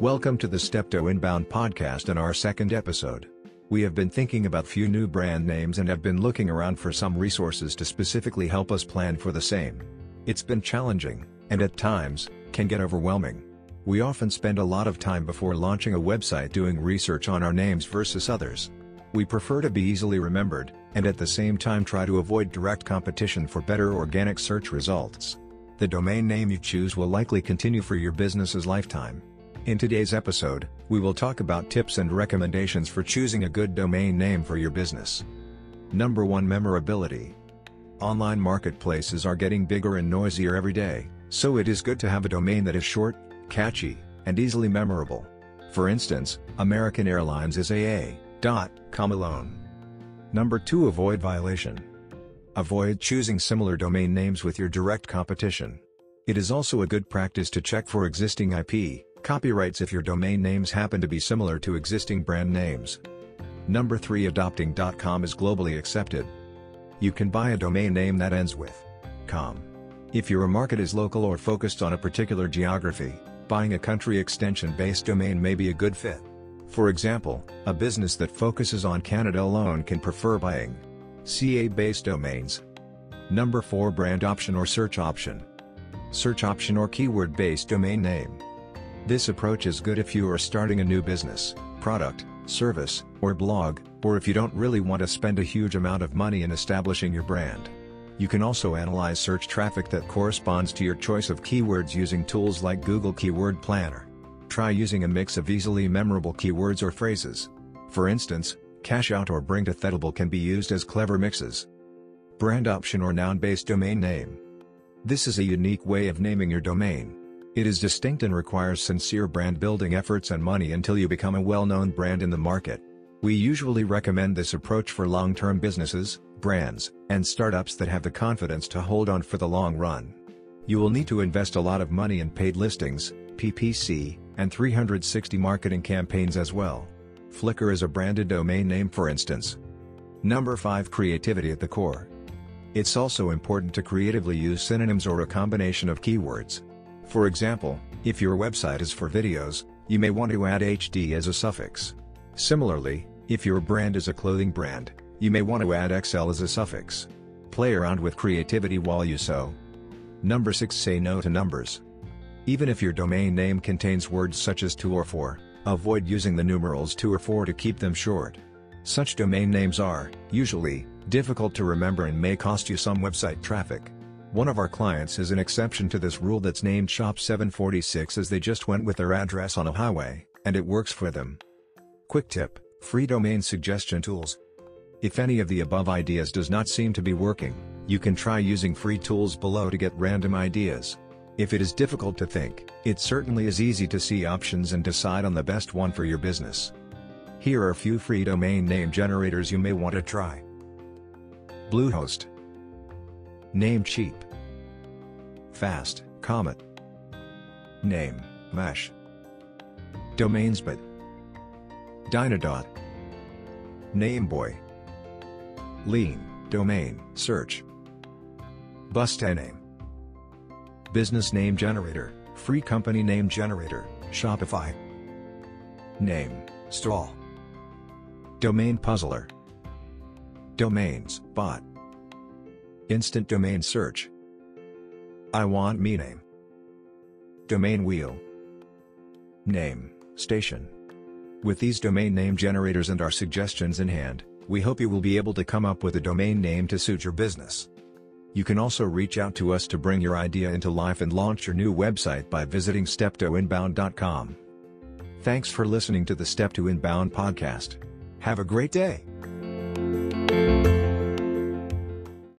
Welcome to the Step To Inbound podcast and our second episode. We have been thinking about few new brand names and have been looking around for some resources to specifically help us plan for the same. It's been challenging, and at times, can get overwhelming. We often spend a lot of time before launching a website doing research on our names versus others. We prefer to be easily remembered, and at the same time try to avoid direct competition for better organic search results. The domain name you choose will likely continue for your business's lifetime. In today's episode, we will talk about tips and recommendations for choosing a good domain name for your business. Number 1 Memorability. Online marketplaces are getting bigger and noisier every day, so it is good to have a domain that is short, catchy, and easily memorable. For instance, American Airlines is AA.com alone. Number 2 Avoid violation. Avoid choosing similar domain names with your direct competition. It is also a good practice to check for existing IP, copyrights if your domain names happen to be similar to existing brand names. Number 3 Adopting.com is globally accepted. You can buy a domain name that ends with .com. If your market is local or focused on a particular geography, buying a country extension-based domain may be a good fit. For example, a business that focuses on Canada alone can prefer buying CA-based domains. Number 4 Brand option or search option. Search option or keyword-based domain name. This approach is good if you are starting a new business, product, service, or blog, or if you don't really want to spend a huge amount of money in establishing your brand. You can also analyze search traffic that corresponds to your choice of keywords using tools like Google Keyword Planner. Try using a mix of easily memorable keywords or phrases. For instance, cash out or bring to Thedable can be used as clever mixes. Brand option or noun-based domain name. This is a unique way of naming your domain. It is distinct and requires sincere brand building efforts and money until you become a well-known brand in the market. We usually recommend this approach for long-term businesses, brands, and startups that have the confidence to hold on for the long run. You will need to invest a lot of money in paid listings, PPC, and 360 marketing campaigns as well. Flickr is a branded domain name for instance. Number 5 Creativity at the core. It's also important to creatively use synonyms or a combination of keywords. For example, if your website is for videos, you may want to add HD as a suffix. Similarly, if your brand is a clothing brand, you may want to add XL as a suffix. Play around with creativity while you sew. Number 6 Say no to numbers. Even if your domain name contains words such as 2 or 4, avoid using the numerals 2 or 4 to keep them short. Such domain names are, usually, difficult to remember and may cost you some website traffic. One of our clients is an exception to this rule that's named Shop 746 as they just went with their address on a highway, and it works for them. Quick tip, free domain suggestion tools. If any of the above ideas does not seem to be working, you can try using free tools below to get random ideas. If it is difficult to think, it certainly is easy to see options and decide on the best one for your business. Here are a few free domain name generators you may want to try. Bluehost Namecheap Fast, Comet. Name, Mesh DomainsBot Dynadot. Nameboy Lean, Domain, Search. Bustaname Business Name Generator, Free Company Name Generator, Shopify. Name, Stall. Domain Puzzler. Domains, Bot Instant Domain Search I Want My Name DomainWheel Name, Station With these domain name generators and our suggestions in hand, we hope you will be able to come up with a domain name to suit your business. You can also reach out to us to bring your idea into life and launch your new website by visiting steptoinbound.com. Thanks for listening to the Step To Inbound podcast. Have a great day.